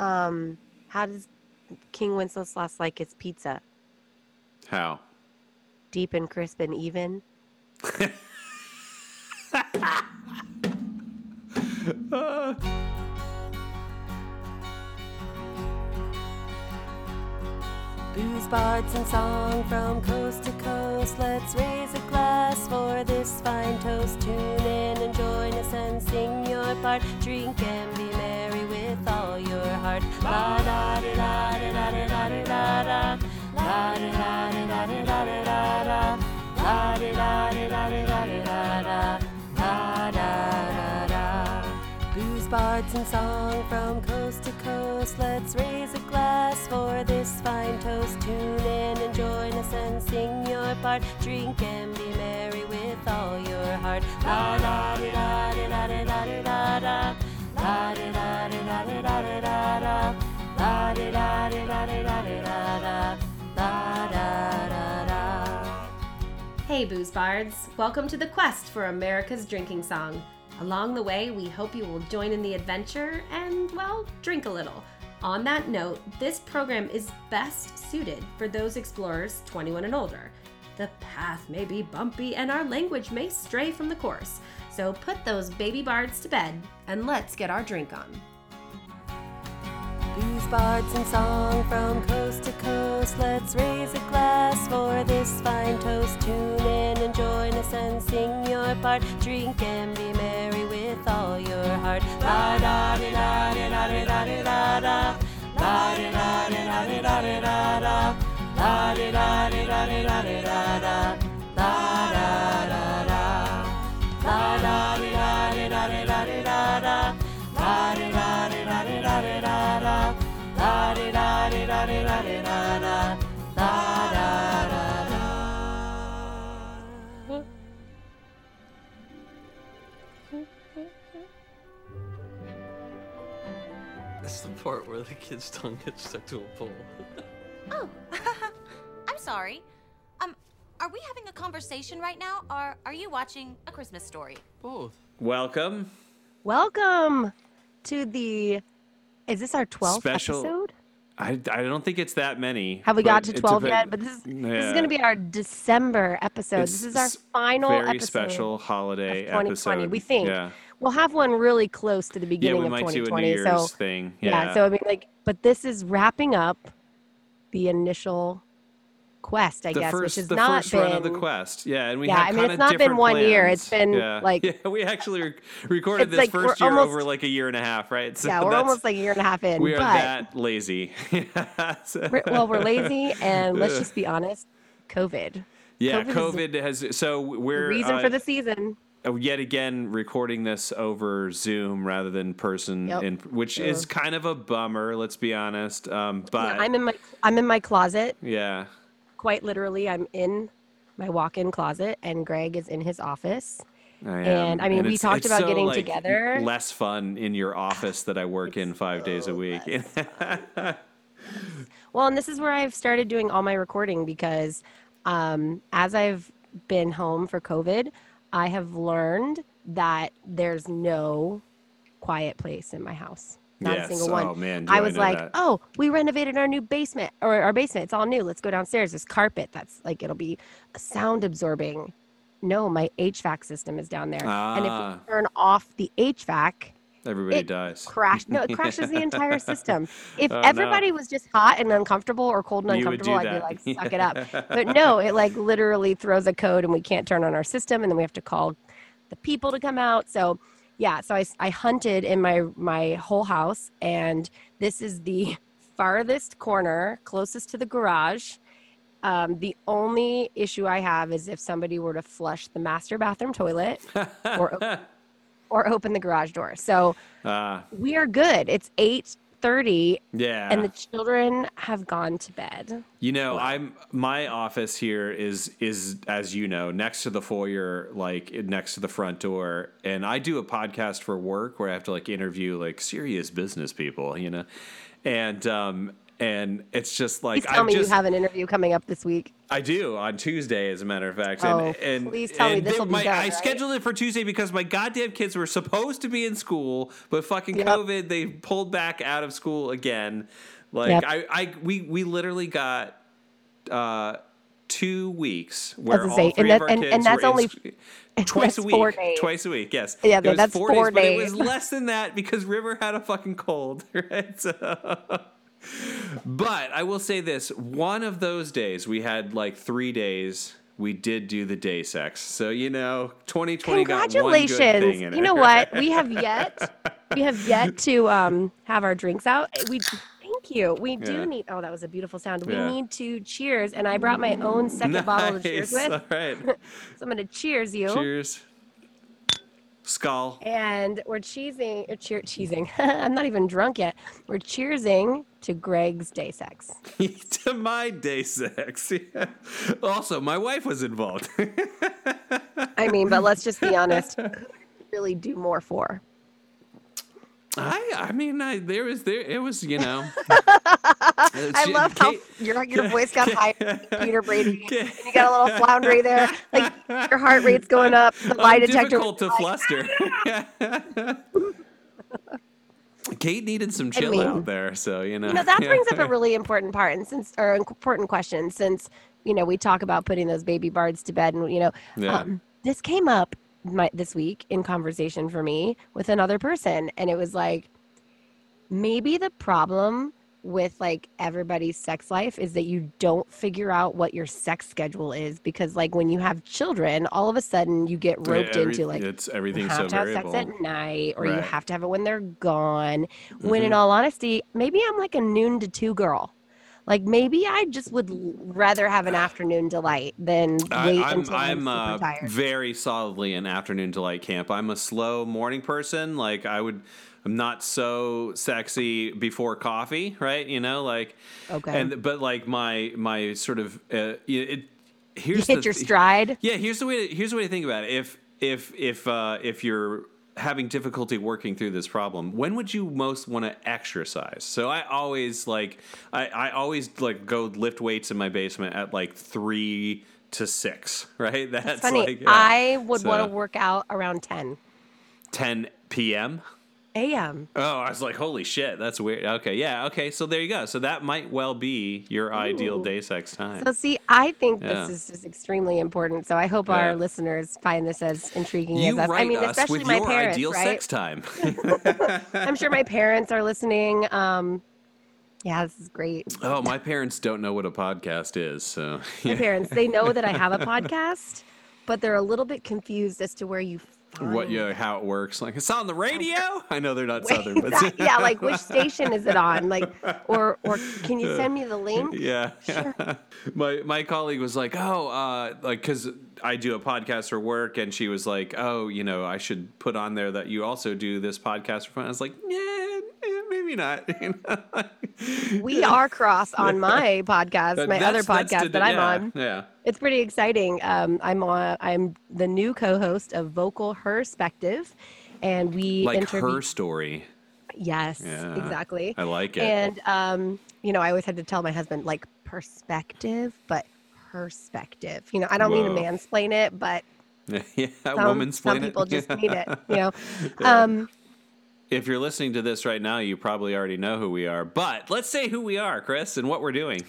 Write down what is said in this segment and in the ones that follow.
Um, how does King Wenceslas like his pizza? How? Deep and crisp and even. Booze, bards, and song from coast to coast. Let's raise a glass for this fine toast. Tune in and join us and sing your part. Drink and be merry with all your heart. La da da di da di da di da da. La da di da di da di da da. La da di da di da di da da. Bards, and song from coast to coast. Let's raise a glass for this fine toast. Tune in and join us and sing your part. Drink and be merry with all your heart. La da da da di da di da da. La da di da di da di da da. La da di da di da di da da. La da da da. Hey, Booze Bards! Welcome to the quest for America's drinking song. Along the way, we hope you will join in the adventure and, well, drink a little. On that note, this program is best suited for those explorers 21 and older. The path may be bumpy and our language may stray from the course, so put those baby bards to bed and let's get our drink on. Booze, bards, and song from coast to coast. Let's raise a glass for this fine toast. Tune in and join us and sing your part. Drink and be merry It's the part where the kid's tongue gets stuck to a pole. Oh, sorry. Um, are we having a conversation right now, or are you watching A Christmas Story? Both. Welcome. Welcome to the. Is this our 12th Special- episode? I, I don't think it's that many. Have we got to 12 a yet? But this is this is going to be our December episode. It's this is our final very episode special holiday of 2020. episode. We think Yeah. we'll have one really close to the Yeah, beginning we of might do a 2020. New Year's so thing. yeah. Yeah. so I mean, like, but this is wrapping up the initial quest, I the guess, first, which has the not first been. run of the quest. Yeah, and we Yeah, I mean, it's not been one year. It's been, yeah. like- yeah, we actually re- recorded this like 1st year almost- over like a year and a half, right? So yeah, we're that's- almost like a year and a half in. we are but that lazy. So- we're, well, we're lazy, and let's just be honest. COVID. yeah, COVID COVID has. So we're Reason uh, for the season. uh, yet again recording this over Zoom rather than person, Yep. in, which is kind of a bummer. Let's be honest. Um, but Yeah, I'm in my I'm in my closet. yeah. Quite literally, I'm in my walk-in closet, and Greg is in his office. I And. I mean, we it's- talked it's about so, getting like, together. Less fun in your office that I work in five days a week. Well, and this is where I've started doing all my recording because um, as I've been home for COVID, I have learned that there's no quiet place in my house. Not Yes. a single one. Oh, man, I I was know like, that. oh, we renovated our new basement or our basement. It's all new. Let's go downstairs. There's carpet. That's like, it'll be sound absorbing. No, my HVAC system is down there. And if Ah. we turn off the HVAC, Everybody it dies. crash no it crashes the entire system if Oh, no. everybody was just hot and uncomfortable or cold and uncomfortable i'd be like suck it up but no it like literally throws a code and we can't turn on our system and then we have to call the people to come out so yeah so I, I hunted in my my whole house and this is the farthest corner closest to the garage um, the only issue I have is if somebody were to flush the master bathroom toilet or, or open the garage door. So Ah, we are good. It's eight thirty, yeah. and the children have gone to bed. You know, I'm my office here is is as you know next to the foyer, like next to the front door, and I do a podcast for work where I have to like interview like serious business people, you know, and um and it's just like Please tell I'm me just, you have an interview coming up this week. I do on Tuesday, as a matter of fact. Oh, and, and please tell me this'll be my, done, I right? scheduled it for Tuesday because my goddamn kids were supposed to be in school, but fucking Yep. COVID, they pulled back out of school again. Like Yep. I, I, we, we literally got uh, two weeks where all insane. three And of that- our and- kids and that's were only- sc- twice a week. days. Twice a week, yes. Yeah, that's four, four days, but it was less than that because River had a fucking cold, right? So. But I will say this: one of those days, we had like three days. We did do the day sex, so you know, 2020 got one good Congratulations. You it. know what? We have yet we have yet to um have our drinks out. We thank you. We do Yeah. need oh that was a beautiful sound. We Yeah. need to cheers and I brought my own second bottle to cheers Nice. with. All right. So I'm gonna cheers you. Cheers. Skull. And we're cheesing or cheer cheesing. I'm not even drunk yet. We're cheersing to Greg's day sex. to my day sex. Yeah. Also, my wife was involved. I mean, but let's just be honest. who do we Really do more for. I, I mean, I, there was there. It was, you know. I love how your your voice got high, Peter Brady. And you got a little floundery there, like your heart rate's going up. The lie I'm detector. difficult to fluster. Kate needed some chill mean- out there, so you know. You know that brings up a really important part, and since or important question, since you know we talk about putting those baby bards to bed, and you know, Yeah. um, this came up my, this week in conversation for me with another person, and it was like maybe the problem with like everybody's sex life is that you don't figure out what your sex schedule is because like when you have children all of a sudden you get roped Every- into like it's everything you have so to have variable. sex at night or you have to have it when they're gone when Mm-hmm. in all honesty maybe i'm like a noon to two girl like maybe i just would rather have an afternoon delight than I, wait I'm until i'm, I'm uh, very solidly an afternoon delight camp. I'm a slow morning person. Like I would, I'm not so sexy before coffee, right? You know, like Okay. And but like my my sort of uh, it. you hit the your stride Yeah, here's the way. To, here's the way to think about it. If if if uh, if you're having difficulty working through this problem, when would you most want to exercise? So I always like I, I always like go lift weights in my basement at like three to six. Right. That's it's funny like yeah. i would want to work out around 10 10 p.m. a.m Oh, I was like, holy shit, that's weird. Okay, yeah, okay, so there you go. So that might well be your ideal day sex time. so see i think Yeah. this is just extremely important so i hope Yeah. our listeners find this as intriguing you as us i mean us especially my your parents ideal right sex time. i'm sure my parents are listening um yeah this is great Oh, my parents don't know what a podcast is, so my parents they know that i have a podcast but they're a little bit confused as to where you find what yeah, how it works. Like it's on the radio. I know they're not southern, but That- yeah like which station is it on like or or can you send me the link yeah. my my colleague was like, "Oh, uh like cuz I do a podcast for work and she was like, "Oh, you know, I should put on there that you also do this podcast for fun." I was like, "Yeah, maybe not." You know? we are cross on my podcast But my other podcast to- that i'm yeah, on Yeah. it's pretty exciting um i'm on i'm the new co-host of vocal herspective and we Like interview her story. yes Yeah, exactly I like it. and um you know i always had to tell my husband like perspective but perspective you know i don't mean to mansplain it but yeah, some, woman's some people just need it you know um If you're listening to this right now, you probably already know who we are. But let's say who we are, Chris, and what we're doing.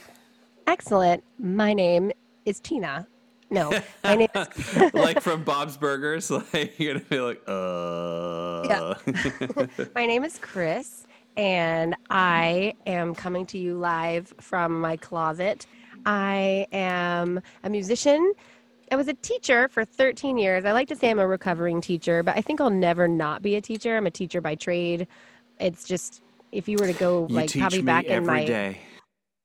excellent my name is tina no my name is like from Bob's Burgers, like you're gonna be like, uh. Yeah. My name is Chris, and I am coming to you live from my closet. I am a musician. I was a teacher for 13 years. I like to say I'm a recovering teacher, but I think I'll never not be a teacher. I'm a teacher by trade. It's just if you were to go you like probably back in my day.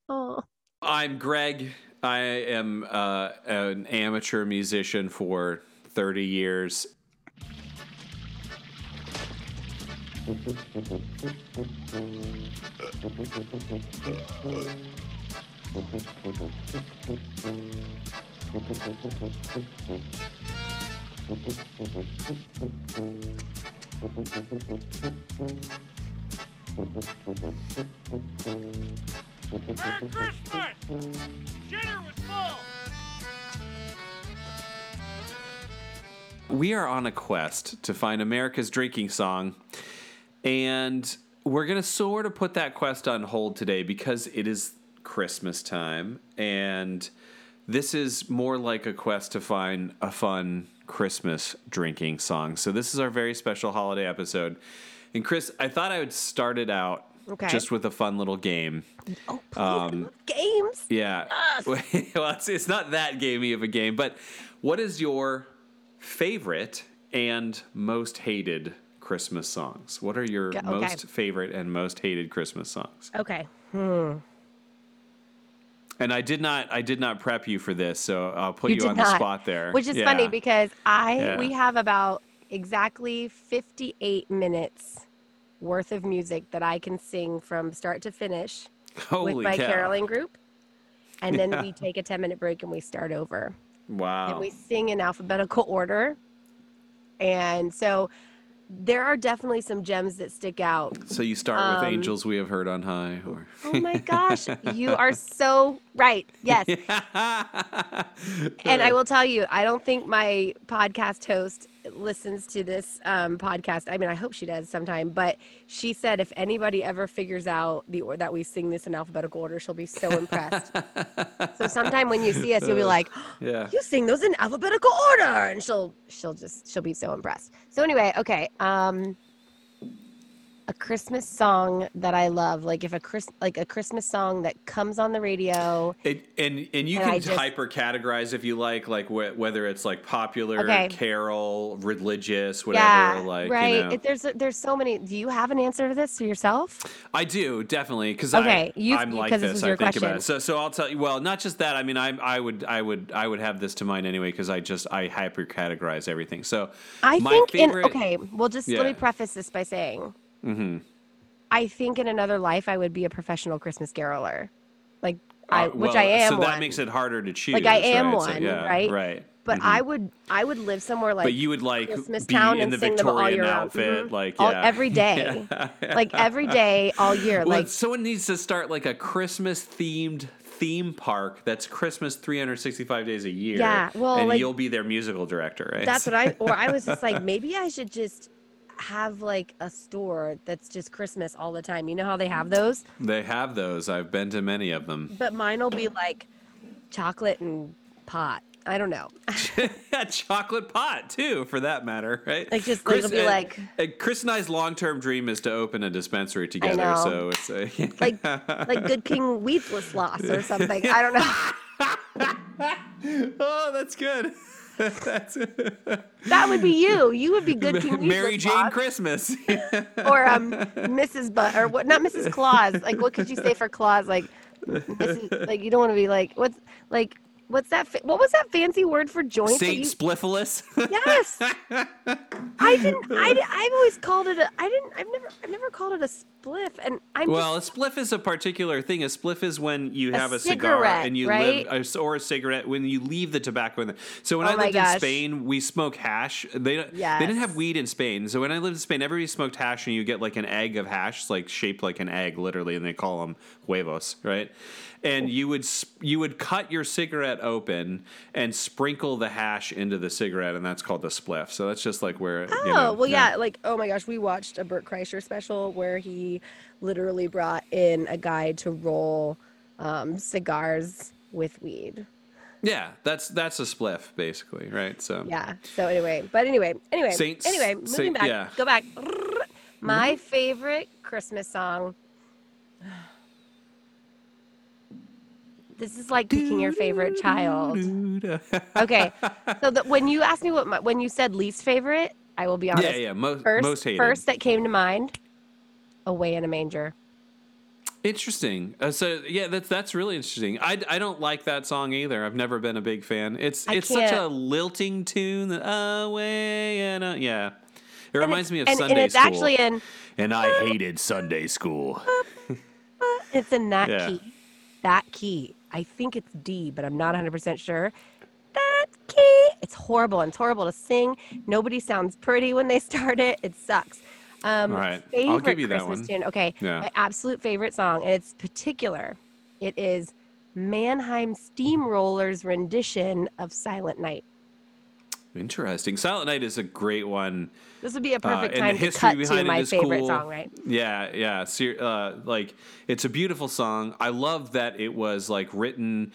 Oh. I'm Greg. I am uh, an amateur musician for 30 years. Merry Christmas! Was full! We are on a quest to find America's drinking song, and we're going to sort of put that quest on hold today because it is Christmas time, and this is more like a quest to find a fun Christmas drinking song. So, this is our very special holiday episode. And, Chris, I thought I would start it out Okay. just with a fun little game. Oh, please, um, I games. Yeah. well, it's, it's not that gamey of a game, but what is your favorite and most hated Christmas songs? What are your okay. most favorite and most hated Christmas songs? Okay. Hmm. And I did not I did not prep you for this, so I'll put You you, on the spot there. Which is Yeah. funny because I Yeah. we have about exactly 58 minutes worth of music that I can sing from start to finish Holy with my cow. caroling group. And then Yeah. we take a 10 minute break and we start over. Wow. And we sing in alphabetical order. And so there are definitely some gems that stick out. so you start um, with Angels We Have Heard on High or Oh my gosh, you are so right. Yes. And I will tell you, I don't think my podcast host listens to this um, podcast. I mean, I hope she does sometime. But she said if anybody ever figures out the or that we sing this in alphabetical order, she'll be so impressed. so sometime when you see us, you'll be like, Yeah. "You sing those in alphabetical order," and she'll she'll just she'll be so impressed. So anyway, okay. Um, a Christmas song that I love, like if a Chris like a Christmas song that comes on the radio. It, and and you And can just- hyper categorize if you like, like wh- whether it's like popular, Okay. carol, religious, whatever. yeah, like right. you know. It- there's there's so many. Do you have an answer to this for yourself? I do definitely because Okay, I you- I'm like this this. I think about it. So so I'll tell you. Well, not just that. I mean, I I would I would I would have this to mind anyway because I just I hyper categorize everything. So I think favorite, in okay. Well, just let me preface this by saying, I think in another life I would be a professional Christmas caroler, like I, uh, which I am. So that one. makes it harder to choose. Like, I am right? So, one, yeah, right? Right. But I would I would live somewhere like but you would like Christmas be Town in and the sing them all Victorian year outfit, Mhm. like all, yeah. every day, like every day, all year. Well, like someone needs to start like a Christmas themed theme park that's Christmas 365 days a year. Yeah, well, and like- you'll be their musical director, right? that's what I or I was just like maybe I should just have like a store that's just Christmas all the time. You know how they have those, They have those. I've been to many of them. but mine will be like chocolate and pot. I don't know. chocolate pot too, for that matter, right? Like, just, like, it'll be like- uh, Chris and I's long-term dream is to open a dispensary together. So it's a, like like Good King Weedless Loss or something. I don't know. oh, that's good. That's That would be you. You would be Good Weedless Mary Jane Loss. Christmas. or um Mrs. But or what? Not Mrs. Claus. Like what could you say for Claus? Like Mrs. Like you don't want to be like what's like what's that? Fa- what was that fancy word for joint? Saint you- Spliffulus. Yes. I didn't. I I've always called it a. I didn't. I've never. I've never called it a spliff. And I'm Well, a spliff is a particular thing. A spliff is when you A have a cigar cigarette, and you right? live, or a cigarette when you leave the tobacco in there. So when Oh I lived in. Spain, we smoke hash. They don't- they didn't have weed in Spain. So when I lived in Spain, everybody smoked hash, and you get like an egg of hash, like shaped like an egg, literally, and they call them huevos, right? And you would you would cut your cigarette open and sprinkle the hash into the cigarette, and that's called the spliff. So that's just like where. oh you know, well, yeah. Like oh my gosh, we watched a Bert Kreischer special where he literally brought in a guy to roll um, cigars with weed. Yeah, that's that's a spliff basically, right? So Yeah. So anyway, but anyway, anyway, Saints- anyway, moving Saint- back. yeah. Go back. My favorite Christmas song. This is like picking your favorite child. Okay, so the, when you asked me what my, when you said least favorite, I will be honest. Yeah, yeah, most First, most hated. first that came to mind, "Away in a Manger." Interesting. Uh, so yeah, that's that's really interesting. I, I don't like that song either. I've never been a big fan. It's I it's such a lilting tune. That away and a, yeah, it reminds me of and, Sunday and it's school. actually in and I hated Sunday school. it's in that Yeah. key. That key. I think it's D, but I'm not 100% sure. That key. It's horrible. and It's horrible to sing. Nobody sounds pretty when they start it. It sucks. Um, All right. I'll Favorite give you that Christmas one. tune. Okay. Yeah. My absolute favorite song, and it's particular It is Mannheim Steamrollers rendition of Silent Night. Interesting. Silent Night is a great one. This would be a perfect Uh, and the time to cut to my favorite cool. song, right? Yeah, yeah. Ser- uh, like it's a beautiful song. I love that it was like written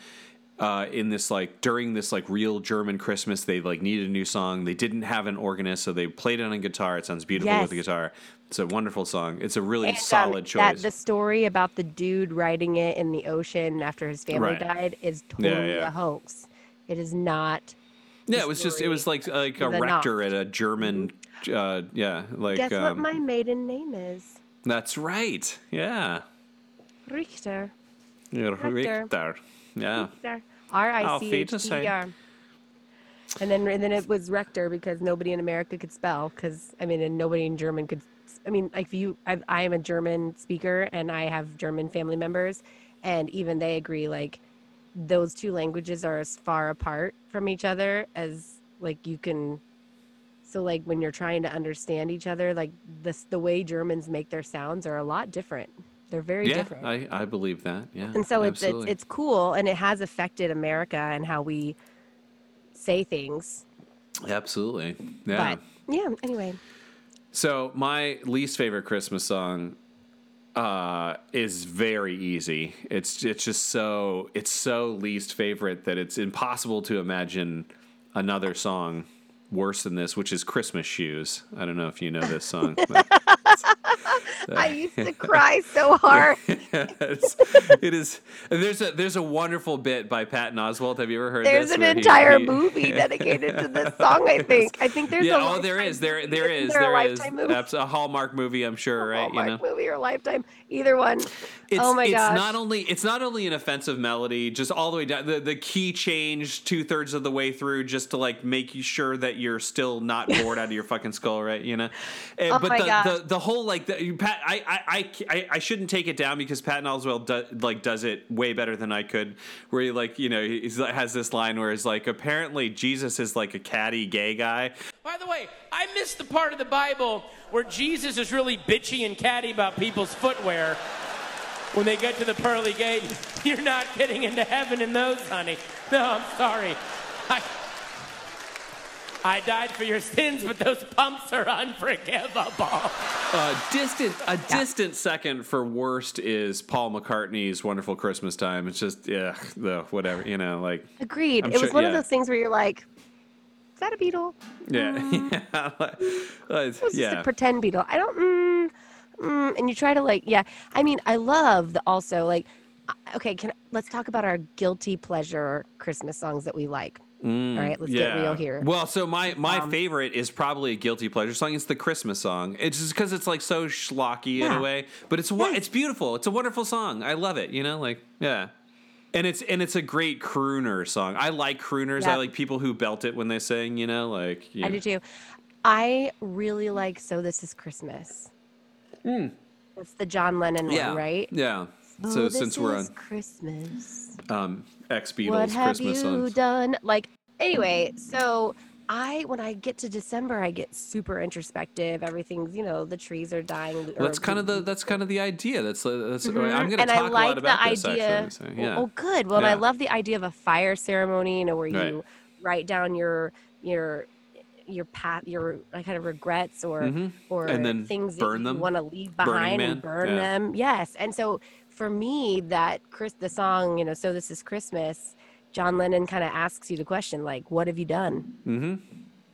uh, in this like during this like real German Christmas. They like needed a new song. They didn't have an organist, so they played it on guitar. It sounds beautiful with the guitar. It's a wonderful song. It's a really And, um, solid That choice. the story about the dude writing it in the ocean after his family Right. died is Yeah, totally yeah. a hoax. It is not. yeah, it was just it was like like a rector Nacht. at a German. Uh, yeah, like Guess what um, my maiden name is? that's right. Yeah, Richter. yeah Richter. Yeah. Richter. R I Auf C H T E Wiedersehen. R. And then and then it was rector because nobody in America could spell because I mean and nobody in German could. I mean like if you I, I am a German speaker and I have German family members and even they agree like those two languages are as far apart from each other as like you can so like when you're trying to understand each other like this the way germans make their sounds are a lot different they're very yeah, different I, I believe that. Yeah, and so it's, it's it's cool and it has affected america and how we say things absolutely yeah. but yeah anyway So my least favorite Christmas song uh, is very easy. It's it's just so it's so least favorite that it's impossible to imagine another song worse than this, which is Christmas Shoes. I don't know if you know this song. i used to cry so hard it's, it is. There's a there's a wonderful bit by Patton Oswalt. Have you ever heard there's this? There's an he- entire he- movie dedicated to this song i think i think there's yeah, a oh, there is. There, there is. there a There is. That's a Hallmark movie, I'm sure, right? Hallmark you know, movie or lifetime either one. It's, oh my it's gosh not only it's not only an offensive melody, just all the way down. The, the key change two thirds of the way through, just to like make you sure that you're still not bored out of your fucking skull, right? You know. Uh, Oh but my the, gosh. the the whole like the, Pat, I, I I I I shouldn't take it down because Patton Oswalt do, like does it way better than I could. Where he like you know he has this line where he's like apparently Jesus is like a catty gay guy. By the way, I missed the part of the Bible where Jesus is really bitchy and catty about people's footwear. When they get to the pearly gate, you're not getting into heaven in those, honey. No, I'm sorry. I, I died for your sins, but those pumps are unforgivable. Uh, distant, a distant second for worst is Paul McCartney's "Wonderful Christmas Time." It's just, yeah, the whatever, you know, like, agreed. I'm it was sure- one of those things where you're like, "Is that a Beatle?" yeah, yeah, like, uh, It's just a pretend Beatle. I don't. Mm, mm, and you try to like, yeah. I mean, I love the also like. uh, Okay, can let's talk about our guilty pleasure Christmas songs that we like. All right, let's get real here. Mm, Well, so my my Um, favorite is probably a guilty pleasure song. It's the Christmas song. It's just because it's like so schlocky in a way, but it's Yes. it's beautiful. It's a wonderful song. I love it. You know, like yeah. And it's and it's a great crooner song. I like crooners. I like people who belt it when they sing. You know, like you I know. do too. I really like "So This Is Christmas." It's the John Lennon yeah, one, right? Yeah. Oh, So this since we're on Christmas. um, ex-Beatles Christmas, what have you done? Like anyway, so I when I get to December, I get super introspective. Everything's you know the trees are dying. or That's kind of the that's kind of the idea. That's uh, that's. I'm going to Mm-hmm. and talk I a like lot about the this idea. actually. So, yeah. Oh, good. Well, and I love the idea of a fire ceremony, you know, where you Right. write down your your your path, your kind of regrets or Mhm. or And then things burn that you want to leave behind and burn Yeah. them. Yes, and so for me, that Chris, the song, you know, so this is Christmas. John Lennon kind of asks you the question, like, what have you done? Mm-hmm.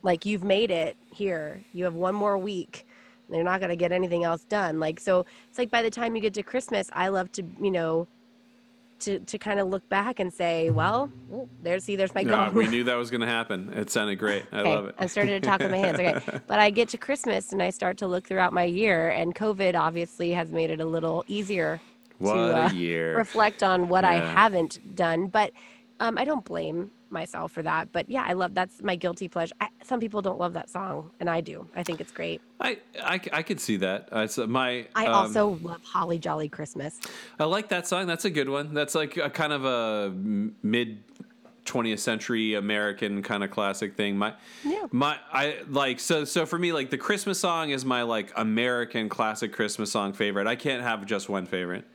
like you've made it here you have one more week and you're not going to get anything else done like so it's like by the time you get to christmas i love to you know to to kind of look back and say well there's see there's my Yeah, we knew that was going to happen. It sounded great. I okay love it. i'm starting to talk with my hands okay but i get to christmas and i start to look throughout my year and covid obviously has made it a little easier What to uh, a year. reflect on what I haven't done. But um, I don't blame myself for that. But yeah, I love that's my guilty pleasure. I, some people don't love that song, and I do. I think it's great. I, I, I could see that. Uh, so my I um, also love Holly Jolly Christmas. I like that song. That's a good one. That's like a kind of a mid 20th century American kind of classic thing. My Yeah. my I like so so for me like the Christmas song is my like American classic Christmas song favorite. I can't have just one favorite.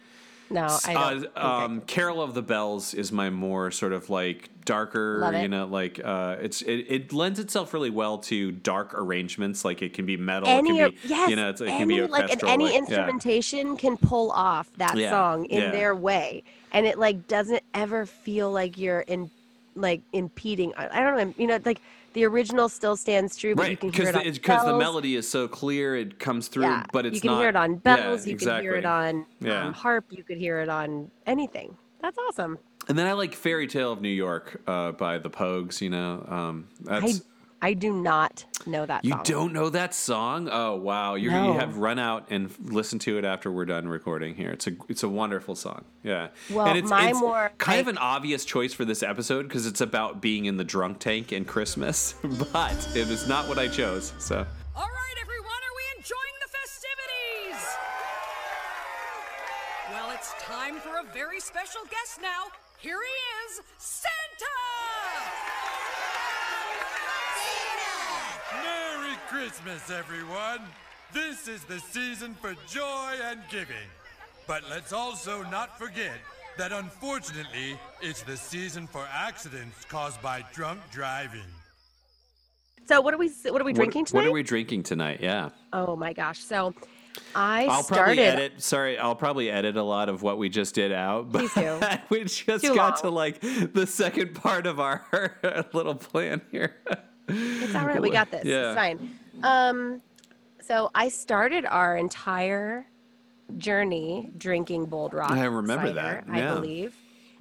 No, I don't. I um. Carol of the Bells is my more sort of like darker, you know, like uh, it's it, it lends itself really well to dark arrangements. Like it can be metal, any it can be yes, you know, it any, can be like and any like- yeah. instrumentation can pull off that Yeah, song in yeah. their way, and it like doesn't ever feel like you're in like impeding. I, I don't know, you know, like the original still stands true, but you Right, can hear because it the, because the melody is so clear, it comes through, Yeah, but it's you can not. hear it on bells, yeah, you can hear it on Yeah. um, harp. You could hear it on anything. That's awesome. And then I like "Fairy Tale of New York" uh, by the Pogues. You know, um, that's. I I do not know that song. you song. don't know that song? Oh wow! You're, No. You have run out and f- listen to it after we're done recording here. It's a it's a wonderful song. Yeah. Well, and it's, my it's more, kind of an obvious choice for this episode because it's about being in the drunk tank and Christmas, but it is not what I chose. So All right, everyone, are we enjoying the festivities? Well, it's time for a very special guest now. Here he is, Santa! Merry Christmas, everyone! This is the season for joy and giving. But let's also not forget that unfortunately, it's the season for accidents caused by drunk driving. So what are we what are we drinking what, tonight? what are we drinking tonight? Yeah. Oh my gosh! So I I'll started. probably edit. Sorry, I'll probably edit a lot of what we just did out. But Please do. we just Too got to like the second part of our little plan here. It's all right. We got this. Yeah. It's fine. Um, so I started our entire journey drinking Bold Rock. I remember cider, that, I believe.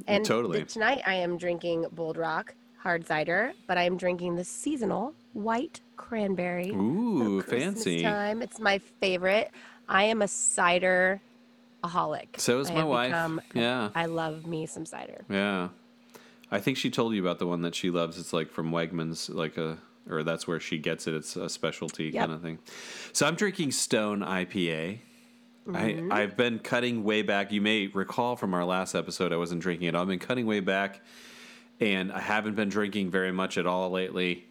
And Totally. tonight I am drinking Bold Rock hard cider, but I am drinking the seasonal white cranberry. Ooh, fancy. Time. It's my favorite. I am a cider aholic. So is I my wife. become- Yeah. I love me some cider. Yeah. I think she told you about the one that she loves. It's like from Wegmans, like a, or that's where she gets it. It's a specialty Yep. kind of thing. So I'm drinking Stone IPA. Mm-hmm. I, I've been cutting way back. You may recall from our last episode, I wasn't drinking it. I've been cutting way back, and I haven't been drinking very much at all lately.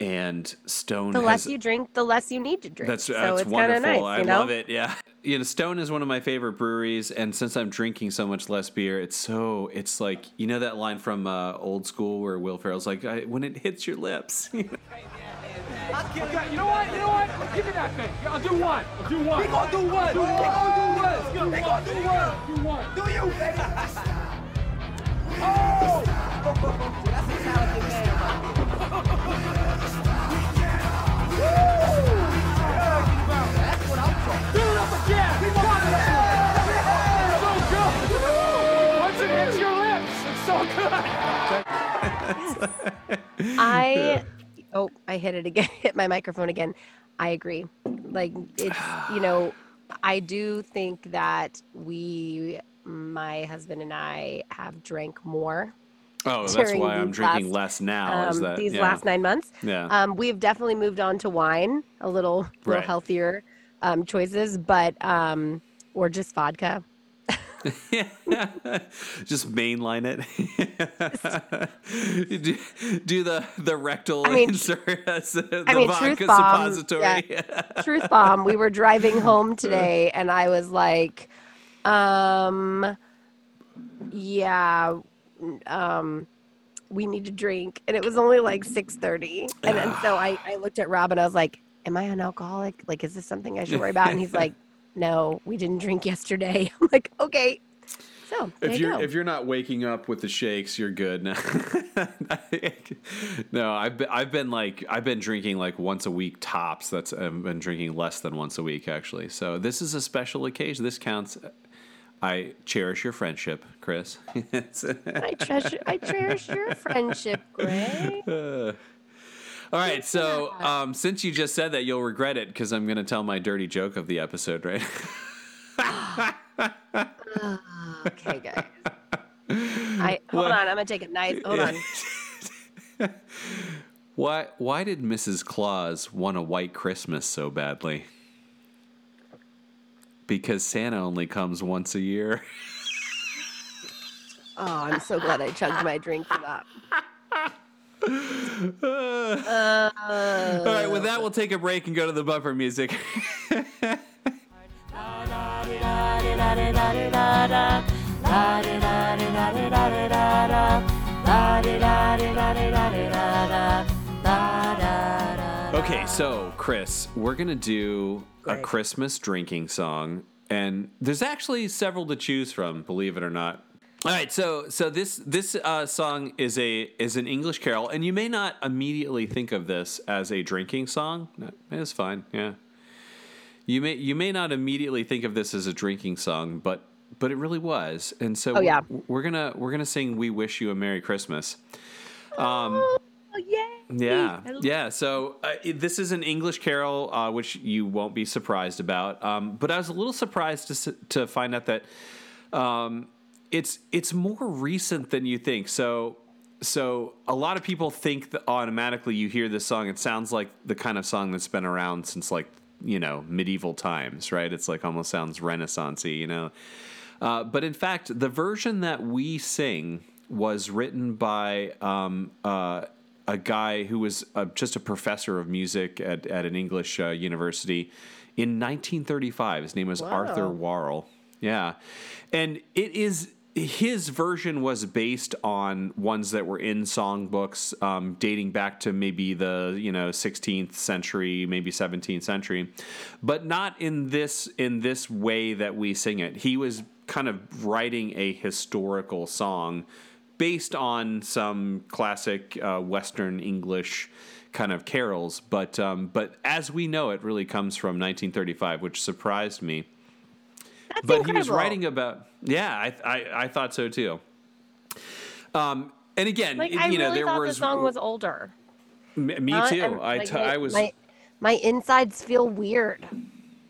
And Stone The has, less you drink, the less you need to drink. that's so that's it's wonderful. nice. I you know? love it. Yeah. You know, Stone is one of my favorite breweries, and since I'm drinking so much less beer, it's so it's like you know that line from uh, Old School where Will Ferrell's like, I, "When it hits your lips." Okay, you know what? You know what? Give me that thing. I'll do one. I'll do one. We gonna do one. Do We gonna do one. We gonna do one. Do one. Do you, baby? Oh! That's a talented man. I oh, I hit it again. Hit my microphone again. I agree. Like it's you know, I do think that we, my husband and I, have drank more oh, that's why I'm drinking last, less now. um, that these yeah. last nine months. Yeah. Um, we've definitely moved on to wine, a little, little Right. healthier um, choices, but um, or just vodka. Just mainline it. do, do the the rectal I mean, insert as the I mean, vodka truth bomb. suppository. yeah. truth bomb. We were driving home today, and I was like, um, yeah, um, we need to drink, and it was only like six thirty, and, and so I I looked at Rob and I was like, am I an alcoholic? Like, is this something I should worry about? And he's like, no, we didn't drink yesterday. I'm like, okay. So if you you're go. if you're not waking up with the shakes, you're good. no, I've been, I've been like I've been drinking like once a week tops. That's I've been drinking less than once a week actually. So this is a special occasion. This counts. I cherish your friendship, Chris. I treasure I cherish your friendship, Gray. All right, so um, since you just said that, you'll regret it because I'm going to tell my dirty joke of the episode, right? Okay, guys. I hold on. I'm gonna take a nice. Hold on. why Why did Mrs. Claus want a white Christmas so badly? Because Santa only comes once a year. Oh, I'm so glad I chugged my drink for that. All right, with that, we'll take a break and go to the bumper music. Okay, so Chris, we're gonna do a Christmas drinking song, and there's actually several to choose from, believe it or not. All right, so so this this uh, song is a is an English carol, and you may not immediately think of this as a drinking song. No, It's fine, yeah. You may you may not immediately think of this as a drinking song, but but it really was, and so Oh, yeah. we're gonna we're gonna sing "We Wish You a Merry Christmas." Um, Oh, yay. Yeah, yeah. So uh, this is an English carol, uh, which you won't be surprised about. Um, but I was a little surprised to to find out that um, it's it's more recent than you think. So so a lot of people think that automatically you hear this song, it sounds like the kind of song that's been around since like you know medieval times, right? It's like almost sounds Renaissancey, you know. Uh, but in fact, the version that we sing was written by um, uh, a guy who was uh, just a professor of music at, at an English uh, university in 1935. His name was Arthur Warrell. Yeah. And it is. His version was based on ones that were in songbooks um, dating back to maybe the you know 16th century, maybe 17th century, but not in this in this way that we sing it. He was kind of writing a historical song based on some classic uh, Western English kind of carols, but um, but as we know, it really comes from 1935, which surprised me. That's but incredible. he was writing about yeah, I I, I thought so too. Um, and again, Like it- I you know, really there thought was the song was older. M- me Uh, too. I like, t- I was My, my insides feel weird.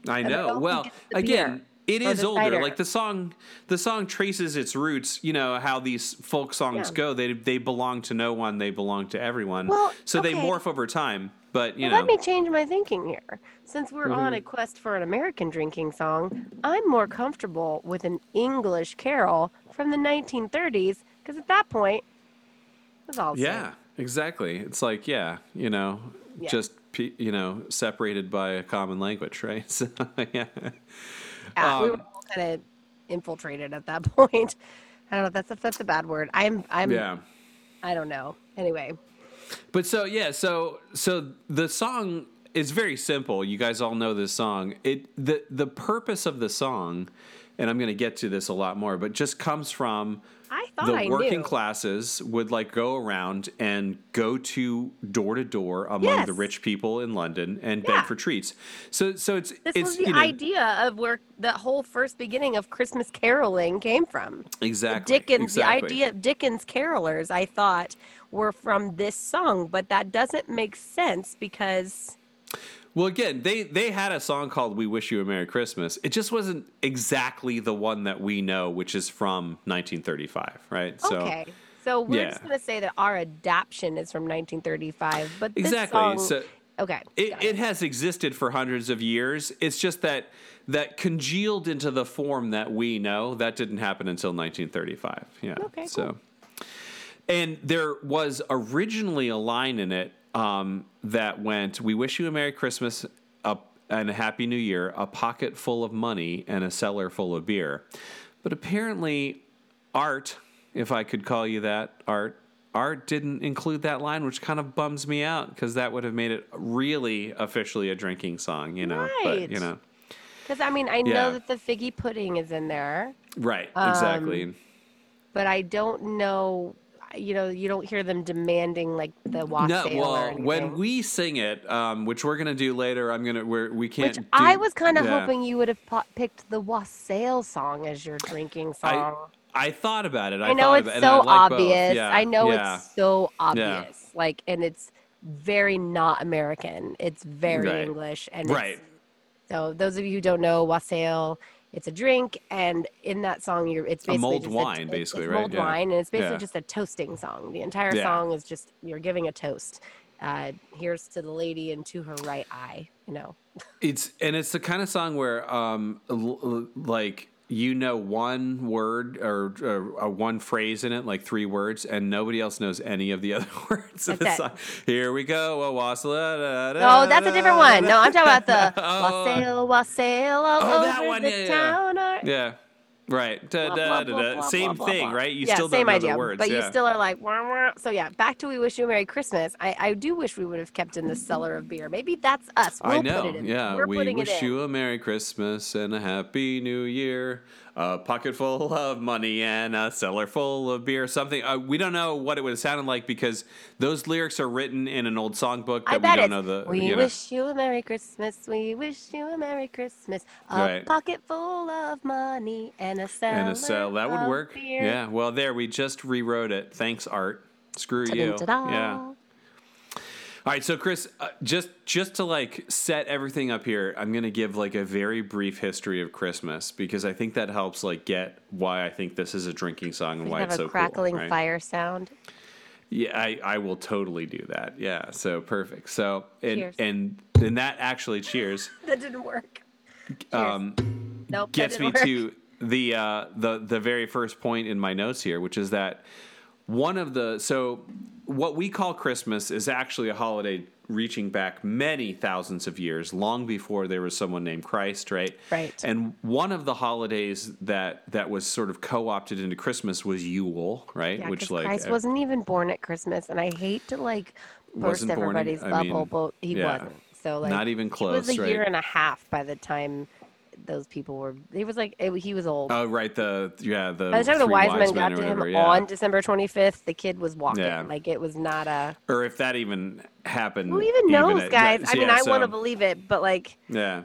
I I know. don't Well, think it's the again, it is older. cider. Like the song, the song traces its roots. You know how these folk songs Yeah. go. They they belong to no one. They belong to everyone. Well, so they morph over time. But you Well, know, let me change my thinking here. Since we're on Mm-hmm. a quest for an American drinking song, I'm more comfortable with an English carol from the 1930s because at that point, it was all the same. yeah, exactly. It's like yeah, you know, Yeah. just you know, separated by a common language, right? So yeah. Yeah, we Um, were all kind of infiltrated at that point. I don't know. That's a, that's a bad word. I'm I'm Yeah. I don't know. Anyway, But so yeah, so so the song is very simple. You guys all know this song. It the the purpose of the song, and I'm going to get to this a lot more, but just comes from I thought the I working knew. classes would like go around and go to door to door among Yes. the rich people in London and Yeah. beg for treats. So so it's This it's was the you know, idea of where the whole first beginning of Christmas caroling came from. exactly Dickens, exactly. the idea of Dickens carolers, I thought, were from this song, but that doesn't make sense because Well, again, they they had a song called "We Wish You a Merry Christmas." It just wasn't exactly the one that we know, which is from 1935, right? So okay. So we're yeah. just gonna say that our adaptation is from 1935, but this exactly. song, So okay, it, got it has existed for hundreds of years. It's just that that congealed into the form that we know that didn't happen until 1935. Yeah. Okay, So, and there was originally a line in it um, that went, "We wish you a Merry Christmas." A, and a happy new year, a pocket full of money and a cellar full of beer. But apparently, Art, if I could call you that, Art, Art didn't include that line, which kind of bums me out because that would have made it really officially a drinking song, you know. But you know, Because I mean, I Yeah. know that the figgy pudding is in there, right? Um, Exactly. but I don't know. You know, you don't hear them demanding like the wassail no, well, when we sing it, um, which we're gonna do later, I'm gonna we're, we can't. Which do, I was kind of yeah. hoping you would have po- picked the wassail song as your drinking song. I thought about it. I, I, know it's about and I so like obvious. Yeah, I know yeah. it's so obvious. Like, and it's very not American. It's very Right. English, and right. So those of you who don't know, wassail, it's a drink, and in that song, you're it's A basically mulled just wine, it's- basically, right? Mulled Yeah. wine, and it's basically Yeah. just a toasting song. The entire Yeah. song is just you're giving a toast. Uh, here's to the lady and to her right eye. You know. It's and it's the kind of song where um like you know one word or, or uh, one phrase in it, like three words, and nobody else knows any of the other words of the song. Here we go. a wassail, da, da, No, that's a different one. No, I'm talking about the Oh. wassail, wassail all Oh, over that one, the town. or- Yeah. Right. Da, da, da, Same thing, right? You yeah, still same don't know idea, the words. but yeah. you still are like, wah, wah. so yeah. Back to "We Wish You a Merry Christmas." I, I do wish we would have kept in the cellar of beer. Maybe that's us. We'll I know. Put it in. Yeah. We wish you a Merry Christmas and a Happy New Year. A pocket full of money and a cellar full of beer. Something uh, we don't know what it would have sounded like because those lyrics are written in an old songbook that I we don't know the. We you know. wish you a Merry Christmas. We wish you a Merry Christmas. A Right. pocket full of money and a cellar. and a cell that would work. beer. Yeah. Well, there we just rewrote it. Thanks, Art. Screw you. Ta-dum, ta-da. Yeah. All right, so Chris, uh, just just to like set everything up here, I'm gonna give like a very brief history of Christmas because I think that helps like get why I think this is a drinking song and why it's a so crackling cool. right? fire sound. Yeah, I, I will totally do that. Yeah, so perfect. So and Cheers. and and that actually cheers. That didn't work. Um, Nope. gets me work. to the uh, the the very first point in my notes here, which is that one of the so what we call Christmas is actually a holiday reaching back many thousands of years, long before there was someone named Christ, right? Right. And one of the holidays that that was sort of co-opted into Christmas was Yule, right? Yeah, which like Christ uh, wasn't even born at Christmas, and I hate to like burst in- everybody's I bubble, mean, but he yeah. wasn't. So like Not even close. It was a year and a half by the time those people were. He was like it, he was old. Oh right, the yeah the by the time the wise men got to him yeah. on December 25th, the kid was walking. Yeah. Like it was not a. or if that even happened. Who even knows, at- guys? I mean, yeah, I want to believe it, but like, Yeah.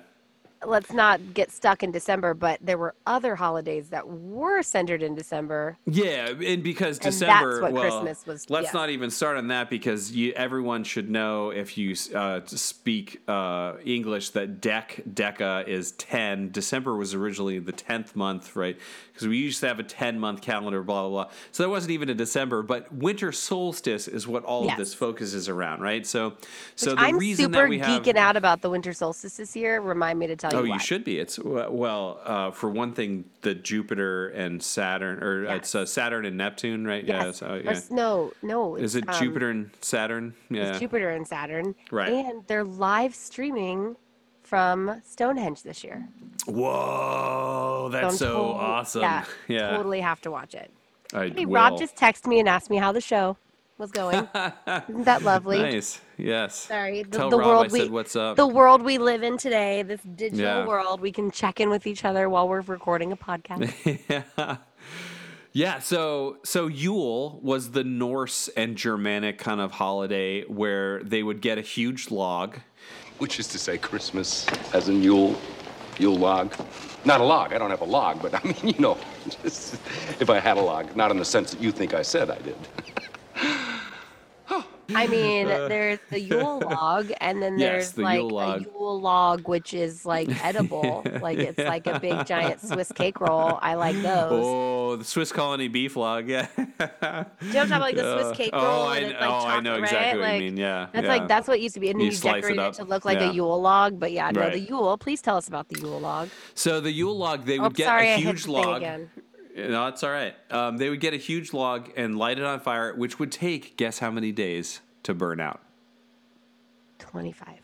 Let's not get stuck in December. But there were other holidays that were centered in December. Yeah, and because And that's December, what well, Christmas was- Let's yes. not even start on that because you, everyone should know if you uh, speak uh, English that Dec Deca is ten. December was originally the tenth month, right? Because we used to have a ten month calendar, blah blah blah. So that wasn't even a December, but winter solstice is what all Yes. of this focuses around, right? So, so Which the I'm reason super that we have geeking out about the winter solstice this year. Remind me to tell you. Oh, why. you should be. It's well, uh, for one thing, the Jupiter and Saturn, or it's uh, Saturn and Neptune, right? Yeah. Yes. So, yeah. no, no. Is it um, Jupiter and Saturn? Yeah. It's Jupiter and Saturn. Right. And they're live streaming from Stonehenge this year. Whoa, So that's I'm so tot- awesome. Yeah, Yeah. Totally have to watch it. I Hey, will. Rob just texted me and asked me how the show was going. Isn't that lovely? Nice. Yes. Sorry, the, Tell the Rob world I we said what's up. the world we live in today, this digital Yeah. world, we can check in with each other while we're recording a podcast. yeah. Yeah, so so Yule was the Norse and Germanic kind of holiday where they would get a huge log. Which is to say, Christmas as in Yule, Yule log. Not a log. I don't have a log, but I mean, you know, just if I had a log, not in the sense that you think I said I did. I mean, there's the Yule log, and then Uh. Yes, there's the like Yule log. a Yule log, which is like edible. like it's like a big giant Swiss cake roll. I like those. Oh, the Swiss colony beef log. Yeah. Do you know what I'm talking about? Like the Uh, Swiss cake oh, roll, I it's kn- like oh, I know exactly right? what you Like, mean, yeah, That's yeah. like that's what it used to be, and then You you, slice it decorate it, to look like yeah. a Yule log. But yeah, no, Right. the Yule. Please tell us about the Yule log. So the Yule log, they Oh, would get sorry, I a huge log. No, it's all right. Um, they would get a huge log and light it on fire, which would take guess how many days to burn out? Twenty-five.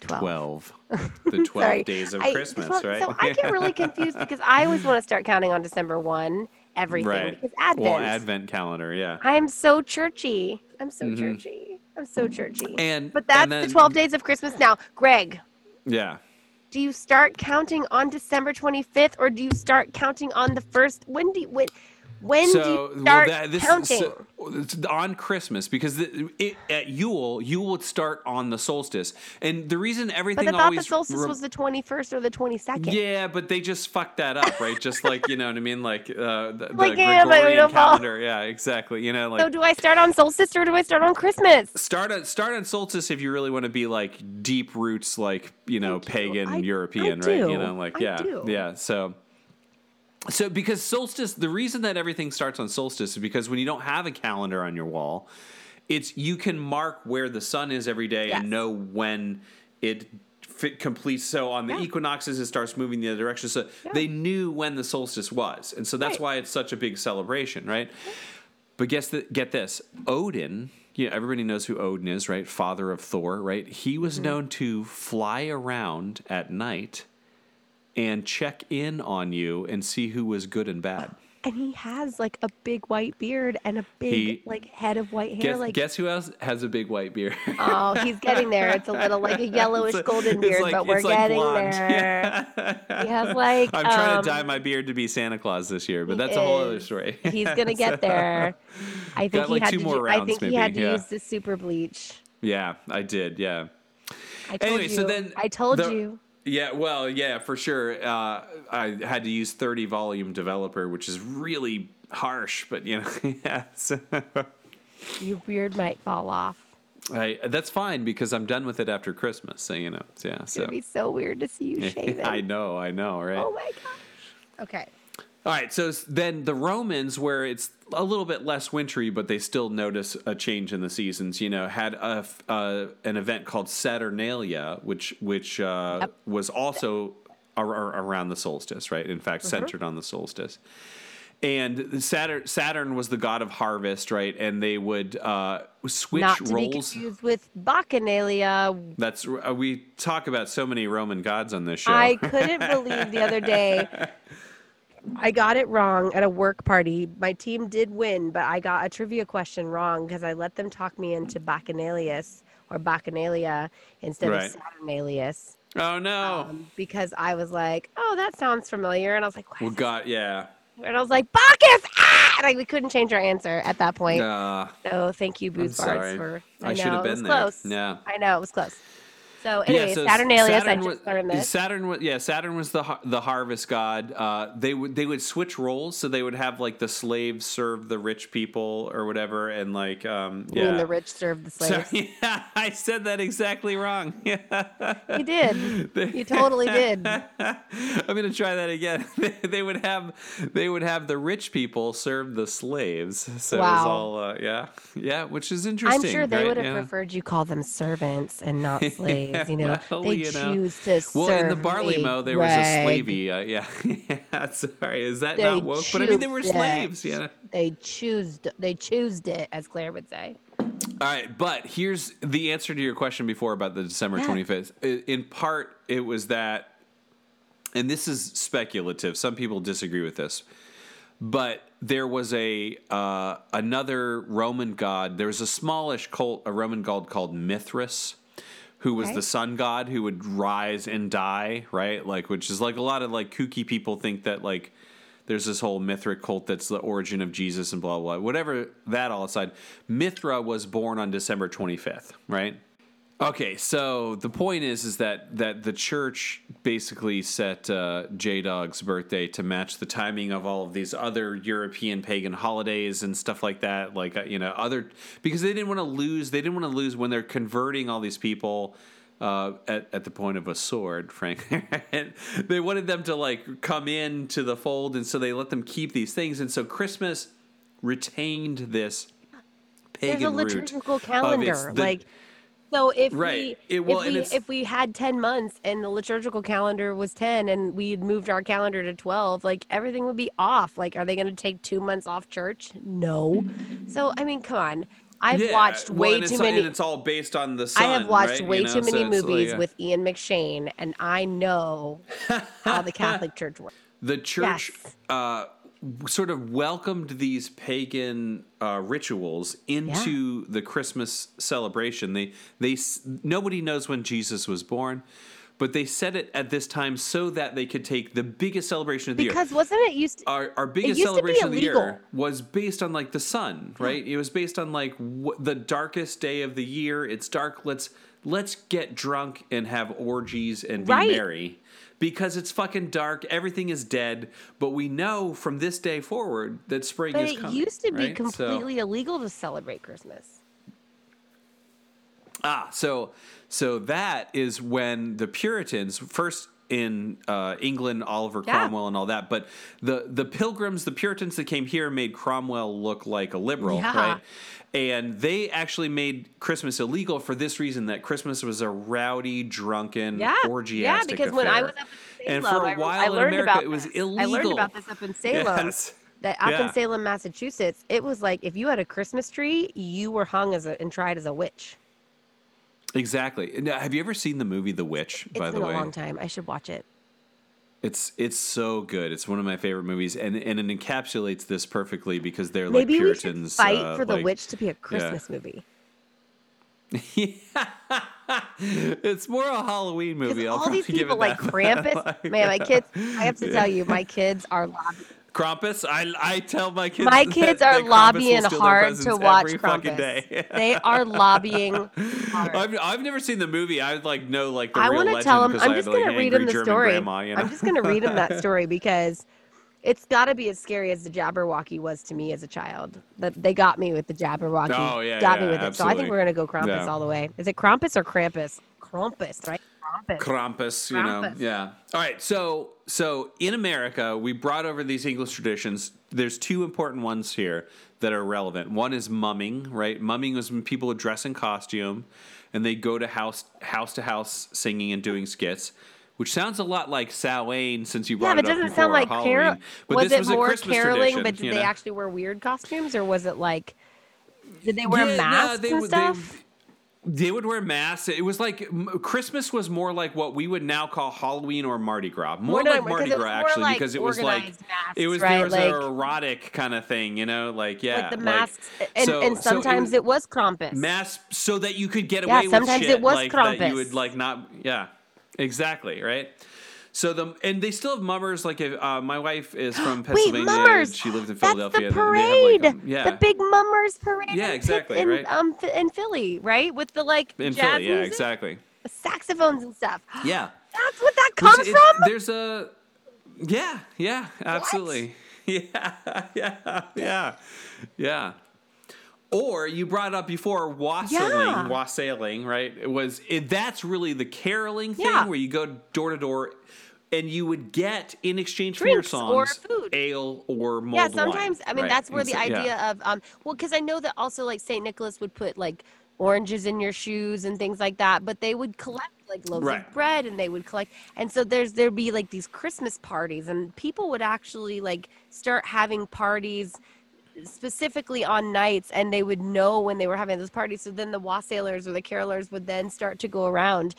Twelve. Twelve. The twelve days of I- Christmas, right? So I get really confused because I always want to start counting on December one everything right. because Advent. Well, Advent calendar, yeah. I am so churchy. I'm so Mhm. churchy. I'm so churchy. And but that's and then- the 12 days of Christmas now. Greg, Yeah. Do you start counting on December 25th or do you start counting on the first? When do you, when, when so do you start that- this- counting? so- it's on Christmas because the, it, at Yule, Yule would start on the solstice, and the reason but everything I thought the solstice re- was the 21st or the 22nd. Yeah, but they just fucked that up, right? just like you know what I mean, like uh, the, the yeah, Gregorian calendar. Yeah, exactly. You know, like so do I start on solstice or do I start on Christmas? start on start on solstice if you really want to be like deep roots, like you know, pagan European, right? You know, like I yeah, do. yeah. So. So, because solstice, the reason that everything starts on solstice is because when you don't have a calendar on your wall, it's you can mark where the sun is every day Yes. and know when it fit completes. So on the equinoxes, it starts moving the other direction. So they knew when the solstice was, and so that's Right. why it's such a big celebration, right? But guess the, get this, Odin. You know, everybody knows who Odin is, right? Father of Thor, right? He was Mm-hmm. known to fly around at night and check in on you and see who was good and bad. And he has like a big white beard and a big He- like head of white hair. Guess, like guess who else has a big white beard? oh, he's getting there. It's a little like a yellowish It's- golden beard, like- but we're like getting blonde. there. He has like I'm trying um, to dye my beard to be Santa Claus this year, but that's a whole other story. He's gonna get there. I think Got, he like, had two to. more do, I rounds, think he had to yeah. use the super bleach. yeah, I did. Yeah. I told Anyway, you. so then I told the- you. Yeah, well, yeah, for sure. Uh, I had to use 30 volume developer, which is really harsh, but you know, yeah. So, Your beard might fall off. I, that's fine because I'm done with it after Christmas. So you know, yeah. It's So it'd be so weird to see you shave it. I know, I know, right? Oh my gosh. Okay. All right, so then the Romans, where it's a little bit less wintry, but they still notice a change in the seasons. You know, had a uh, an event called Saturnalia, which which uh, was also ar- ar- around the solstice, right? In fact, Mhm. centered on the solstice. And Saturn Saturn was the god of harvest, right? And they would uh, switch Not to be roles. confused with Bacchanalia. That's uh, we talk about so many Roman gods on this show. I couldn't believe the other day. I got it wrong at a work party. My team did win, but I got a trivia question wrong because I let them talk me into Bacchanalius or Bacchanalia instead Right. of Saturnalius oh no! because I was like, "Oh, that sounds familiar," and I was like, well, God, yeah. and I was like, "Bacchus!" Ah! And I, we couldn't change our answer at that point. Uh, So thank you, I'm Bards, for. I should know, have it was been there. Close. Yeah. I know it was close. So anyway, so Saturnalius. I Saturn just was, learned this. Saturn was yeah. Saturn was the har- the harvest god. Uh, they would they would switch roles, so they would have like the slaves serve the rich people or whatever, and like um yeah. mean the rich serve the slaves? Sorry, yeah, I said that exactly wrong. You did. You totally did. I'm gonna try that again. They, they would have they would have the rich people serve the slaves. So it was Wow. all uh, yeah yeah, which is interesting. I'm sure they right? would have Yeah. preferred you call them servants and not slaves. You know, Well, they you know. choose to Well, serve in the barley mow, there was a slavey. Uh, yeah, yeah. Sorry, is that They not woke? But I mean, they were slaves. Yeah. They choosed. They choosed it, as Claire would say. All right, but here's the answer to your question before about the December Yeah. 25th. In part, it was that, and this is speculative. Some people disagree with this, but there was a uh, another Roman god. There was a smallish cult, a Roman god called Mithras, who was Okay. the sun god who would rise and die, right? Like, which is like a lot of like kooky people think that like there's this whole Mithric cult that's the origin of Jesus and blah blah. blah. Whatever that all aside, Mithra was born on December 25th, right? Okay, so the point is, is that that the church basically set uh, J Dog's birthday to match the timing of all of these other European pagan holidays and stuff like that. Like uh, you know, other because they didn't want to lose. They didn't want to lose when they're converting all these people uh, at at the point of a sword. Frankly, they wanted them to like come in to the fold, and so they let them keep these things. And so Christmas retained this There's pagan a root liturgical of it's calendar, the- like. So if Right. we It- well, if we if we had ten months and the liturgical calendar was ten and we had moved our calendar to twelve, like everything would be off. Like, are they going to take two months off church? No. So I mean, come on. I've Yeah, watched way too many. And it's all based on the sun. I have watched right? way You know, too many so it's like, movies uh, with Ian McShane, and I know how the Catholic Church works. the church. Uh, sort of welcomed these pagan uh, rituals into the Christmas celebration. They they nobody knows when Jesus was born, but they set it at this time so that they could take the biggest celebration of the year. Because wasn't it used? To, our, our biggest used to be celebration of the year was based on like the sun, right? It was based on like wh- the darkest day of the year. It's dark. Let's let's get drunk and have orgies and be Right. merry because it's fucking dark. Everything is dead. But we know from this day forward that spring but is it used to be right? So- completely illegal to celebrate Christmas. Ah, so so that is when the Puritans first in uh, England, Oliver Yeah. Cromwell and all that, but the the Pilgrims, the Puritans that came here, made Cromwell look like a liberal, Yeah. right? And they actually made Christmas illegal for this reason: that Christmas was a rowdy, drunken, Yeah, orgiastic yeah. Because when I was up in and Salem, for I, a while I in learned America, about it was this. illegal. I learned about this up in Salem. Yes. That up Yeah. in Salem, Massachusetts, it was like if you had a Christmas tree, you were hung as a and tried as a witch. Exactly. Now, have you ever seen the movie The Witch? It's by been the a way, long time. I should watch it. It's it's so good. It's one of my favorite movies, and and it encapsulates this perfectly because they're Maybe like Puritans. fight uh, for the like- witch to be a Christmas movie. It's more a Halloween movie. I'll All these people like that. Krampus. Man, my kids. I have to Yeah. tell you, my kids are lobbying. Krampus. I I tell my kids. My kids that are will lobbying hard to watch Krampus. day. They are lobbying. I've, I've never seen the movie. I like know like the I want to tell them. I'm just going to read them the German story. grandma, you know? I'm just going to read them that story because it's got to be as scary as the Jabberwocky was to me as a child. That they got me with the Jabberwocky. Oh, yeah, got me yeah, with it. So I think we're going to go Krampus Yeah. all the way. Is it Krampus or Krampus? Krampus, right? Krampus. Krampus, you know, yeah. All right, so so in America, we brought over these English traditions. There's two important ones here that are relevant. One is mumming, right? Mumming was when people would dress in costume, and they go to house house to house singing and doing skits. Which sounds a lot like Samhain, since you brought it up Yeah, but doesn't before sound like Halloween. carol. But was this it was a more Christmas caroling? tradition, But did they know? actually wear weird costumes, or was it like? Did they wear Yeah, no, masks they and would- they- stuff? They would wear masks. It was like Christmas was more like what we would now call Halloween or Mardi Gras. More like Mardi Gras actually, like because it was like organized it was masks, there was right? an erotic kind of thing, you know, like yeah, like the like- masks, and, so- and so it sometimes was- it was Krampus. masks so that you could get Yeah, away with sometimes shit it was like that you would like not yeah exactly right so the and they still have mummers like if, uh, my wife is from Pennsylvania. Wait, mummers! she lived in That's Philadelphia the They have, parade, like, um, yeah the big mummers parade. Yeah, exactly, In, right. um, in Philly, right, with the like in jazz Philly yeah music, exactly the saxophones and stuff. yeah That's what that comes it- from. There's a yeah, yeah, absolutely. Yeah, yeah, yeah, yeah. Or you brought up before wassailing, Yeah. wassailing, right? It was it, that's really the caroling thing Yeah. where you go door to door and you would get in exchange Drinks for your or songs food. ale or mulled yeah, wine, sometimes I mean right? that's where the so- yeah. idea of um well because I know that also like Saint Nicholas would put like oranges in your shoes and things like that, but they would collect like loaves Right. of bread and they would collect and so there's there'd be like these Christmas parties and people would actually like start having parties specifically on nights and they would know when they were having those parties so then the wassailers or the carolers would then start to go around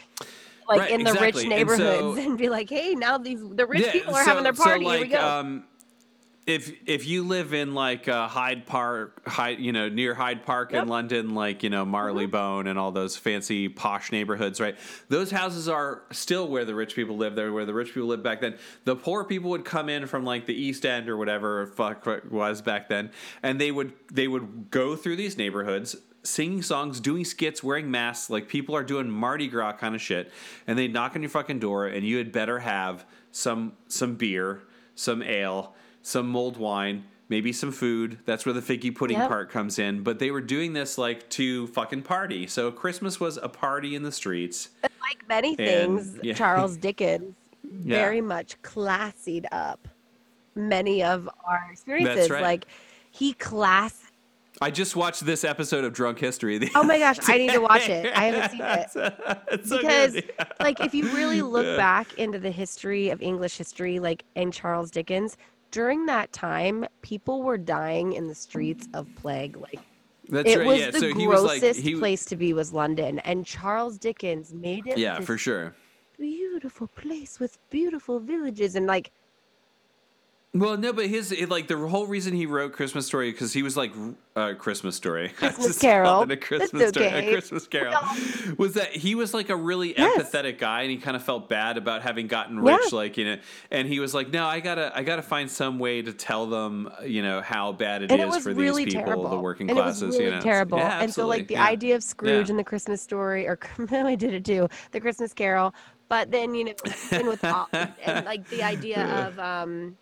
like Right, in the rich exactly. And neighborhoods so- and, be like hey now these the rich Yeah, people are so- having their so, party here we like, go Um, if if you live in like uh, Hyde Park, Hyde, you know, near Hyde Park in London, like you know Marylebone and all those fancy posh neighborhoods, right? Those houses are still where the rich people live. There, where the rich people lived back then. The poor people would come in from like the East End or whatever fuck it was back then, and they would they would go through these neighborhoods singing songs, doing skits, wearing masks, like people are doing Mardi Gras kind of shit, and they knock on your fucking door, and you had better have some some beer, some ale, some mulled wine, maybe some food. That's where the figgy pudding Yep. part comes in. But they were doing this like to fucking party. So Christmas was a party in the streets. like many And- things, yeah. Charles Dickens Yeah. very much classied up many of our experiences. right. Like he class. I just watched this episode of Drunk History. Oh my gosh, I need to watch it. I haven't seen it. It's because like if you really look Yeah. back into the history of English history like in Charles Dickens during that time people were dying in the streets of plague like That's it right. was yeah. the so he was like grossest he. place to be was London and Charles Dickens made it Yeah, for sure. beautiful place with beautiful villages and like Well, no, but his it, like the whole reason he wrote Christmas Story because he was like uh, Christmas Story, Christmas Carol. a Christmas Story, okay. a Christmas Carol, was that he was like a really Yes. empathetic guy, and he kind of felt bad about having gotten Yeah. rich, like you know, and he was like, no, I gotta, I gotta find some way to tell them, you know, how bad it is and it was for really these people, terrible. the working and classes, it was really you know, terrible. Yeah, and so, like the yeah. idea of Scrooge Yeah. and the Christmas story, or I did it too, the Christmas Carol. But then you know, and with all, and like the idea of, um,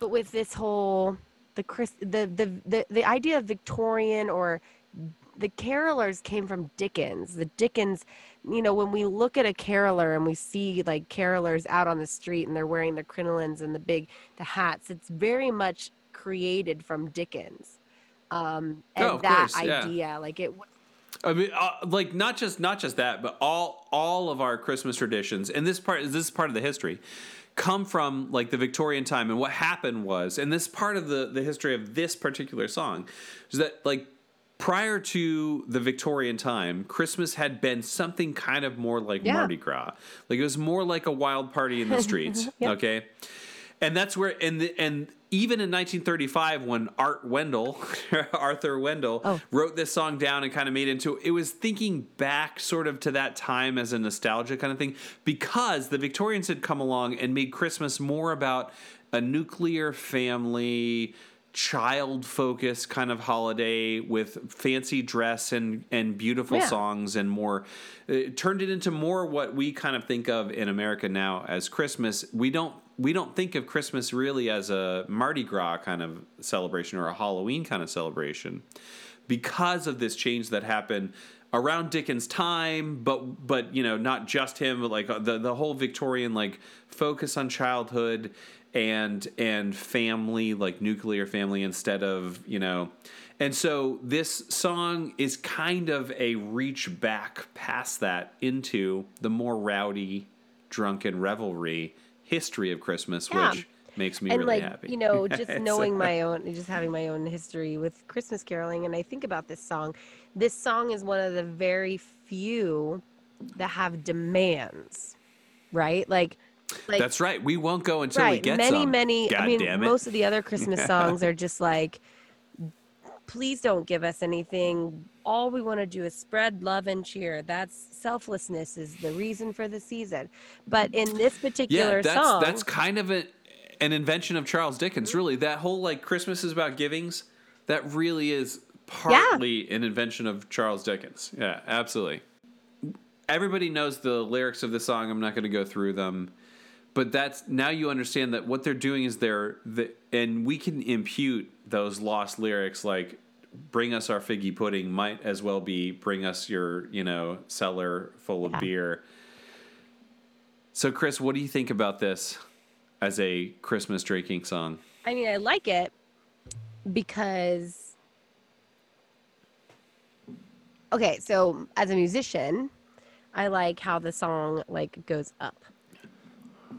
but with this whole the Chris the the the the idea of Victorian or the carolers came from Dickens. The Dickens, you know, when we look at a caroler and we see like carolers out on the street and they're wearing the crinolines and the big the hats, it's very much created from Dickens. Um, and Oh, that course, yeah. idea, like it, I mean, uh, like not just not just that, but all all of our Christmas traditions, and this part is this is part of the history, come from like the Victorian time. And what happened was, and this part of the the history of this particular song, is that like prior to the Victorian time, Christmas had been something kind of more like Yeah. Mardi Gras. Like it was more like a wild party in the streets. Yep. Okay. And that's where and the, and even in 1935 when Art Wendell, Arthur Wendell Oh. wrote this song down and kind of made it into it was thinking back sort of to that time as a nostalgia kind of thing because the Victorians had come along and made Christmas more about a nuclear family child focused kind of holiday with fancy dress and and beautiful Yeah. songs and more it turned it into more what we kind of think of in America now as Christmas we don't we don't think of Christmas really as a Mardi Gras kind of celebration or a Halloween kind of celebration because of this change that happened around Dickens' time, but but you know not just him, but like the the whole Victorian like focus on childhood and and family, like nuclear family instead of you know. And so this song is kind of a reach back past that into the more rowdy, drunken revelry history of Christmas, Yeah. which makes me and really like happy. you know just So- knowing my own just having my own history with christmas caroling and i think about this song this song is one of the very few that have demands right like like That's right. We won't go until we right get many some. many God i mean most of the other christmas songs are just like please don't give us anything all we want to do is spread love and cheer that's selflessness is the reason for the season but in this particular yeah, that's song that's kind of a, an invention of Charles Dickens. Mm-hmm. Really, that whole like Christmas is about givings. That really is partly an invention of Charles Dickens. Yeah, absolutely. Everybody knows the lyrics of the song. I'm not going to go through them, but that's now you understand that what they're doing is they're the, and we can impute those lost lyrics like bring us our figgy pudding might as well be bring us your you know cellar full of Yeah. beer so chris what do you think about this as a christmas drinking song I mean, I like it because. Okay, so as a musician, I like how the song like goes up.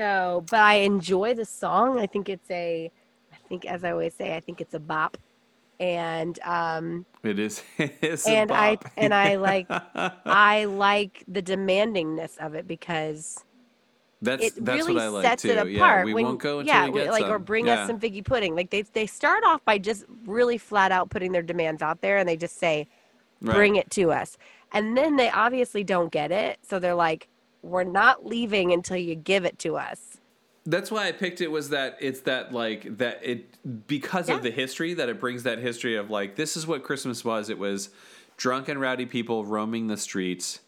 So, but I enjoy the song. I think it's a, I think as I always say, I think it's a bop, and um, it is it's a and I and I like I like the demandingness of it because that's it that's really what i like sets too it apart. yeah we when, won't go until yeah, we get like some. or bring yeah. us some figgy pudding. Like they they start off by just really flat out putting their demands out there, and they just say, Right. "Bring it to us," and then they obviously don't get it, so they're like, "We're not leaving until you give it to us." That's why I picked it was that it's that like that it because Yeah. of the history that it brings that history of like this is what Christmas was. It was drunk and rowdy people roaming the streets.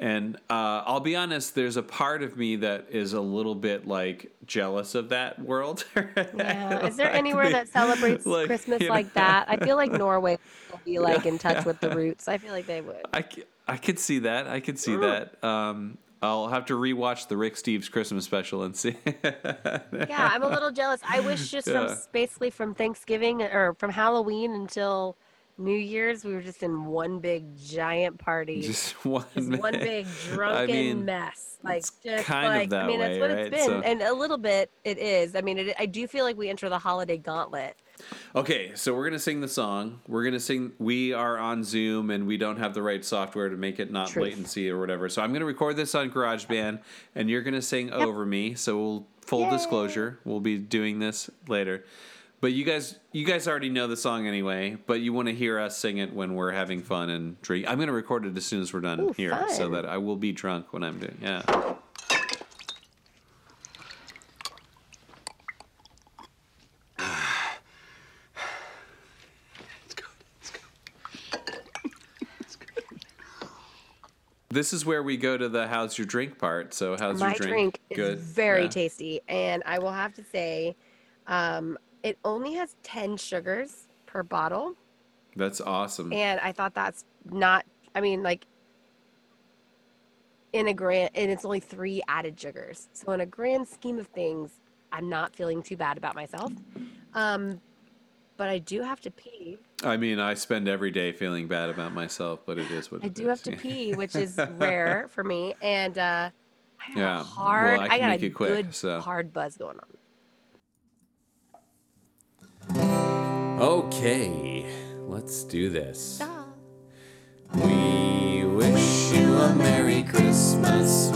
And uh, I'll be honest, there's a part of me that is a little bit like jealous of that world. Yeah. Is there anywhere that celebrates like, Christmas you like that? I feel like Norway will be like in touch with the roots. I feel like they would. I, I could see that. I could see Mm. that. Um, I'll have to rewatch the Rick Steves Christmas special and see. Yeah, I'm a little jealous. I wish just Yeah. from basically from Thanksgiving or from Halloween until New Year's, we were just in one big giant party. Just one, Just one big drunken mean, mess. Like it's just kind of like I that mean, that's way, what right? it's been, So- and a little bit it is. I mean, it, I do feel like we enter the holiday gauntlet. Okay, so we're gonna sing the song. We're gonna sing. We are on Zoom and we don't have the right software to make it not Truth. latency or whatever. So I'm gonna record this on GarageBand, and you're gonna sing over me. So we'll full disclosure. We'll be doing this later. But you guys, you guys already know the song anyway. But you want to hear us sing it when we're having fun and drink. I'm gonna record it as soon as we're done Ooh, here, so that I will be drunk when I'm doing. Yeah. This is where we go to the how's your drink part. So how's My your drink? drink Good. very Yeah. tasty, and I will have to say, um, it only has ten sugars per bottle. That's awesome. And I thought that's not, I mean, like, in a grand and it's only three added sugars. So in a grand scheme of things, I'm not feeling too bad about myself. Um, but I do have to pee. I mean, I spend every day feeling bad about myself, but it is what I it do is. have to pee, which is rare for me. And uh, I got Yeah, a hard. well, I can got make a it quick, good so. hard buzz going on. Okay, let's do this. We wish you a Merry Christmas.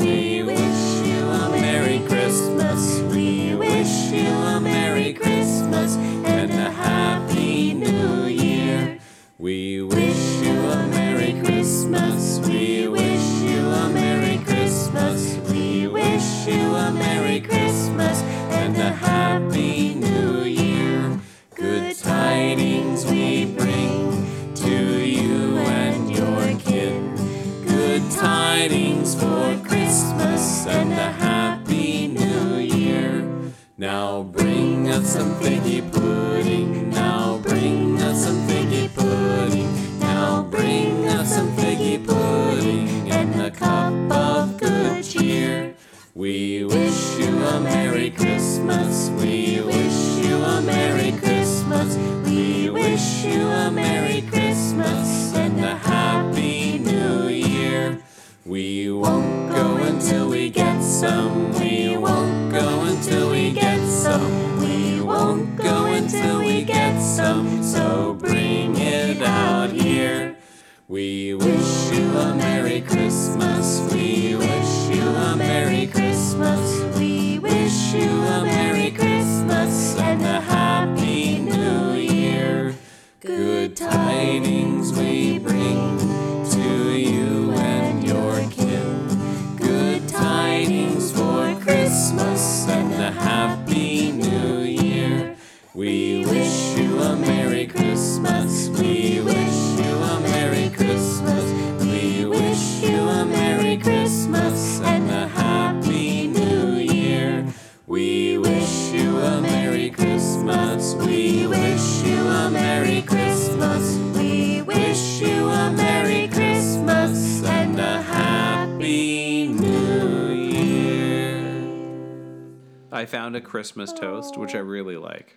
I found a Christmas toast, which I really like.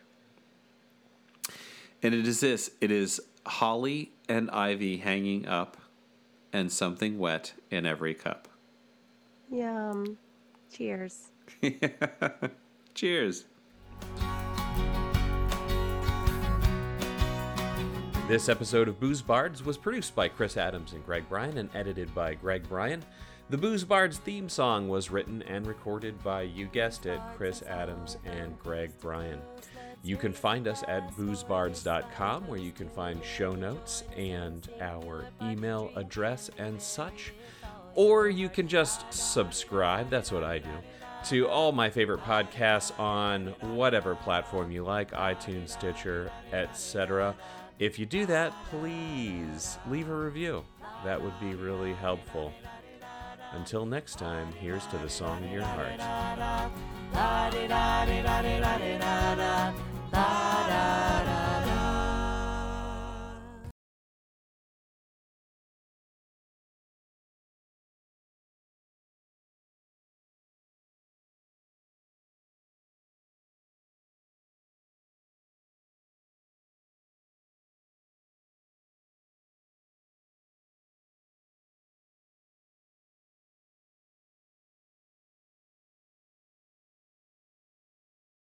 And it is this it is holly and ivy hanging up, and something wet in every cup. Yum. Cheers. Cheers. This episode of Booze Bards was produced by Chris Adams and Greg Bryan and edited by Greg Bryan. The Booze Bards theme song was written and recorded by, you guessed it, Chris Adams and Greg Bryan. You can find us at boozebards.com where you can find show notes and our email address and such. Or you can just subscribe, that's what I do, to all my favorite podcasts on whatever platform you like iTunes, Stitcher, etc. If you do that, please leave a review. That would be really helpful. Until next time, here's to the song in your heart.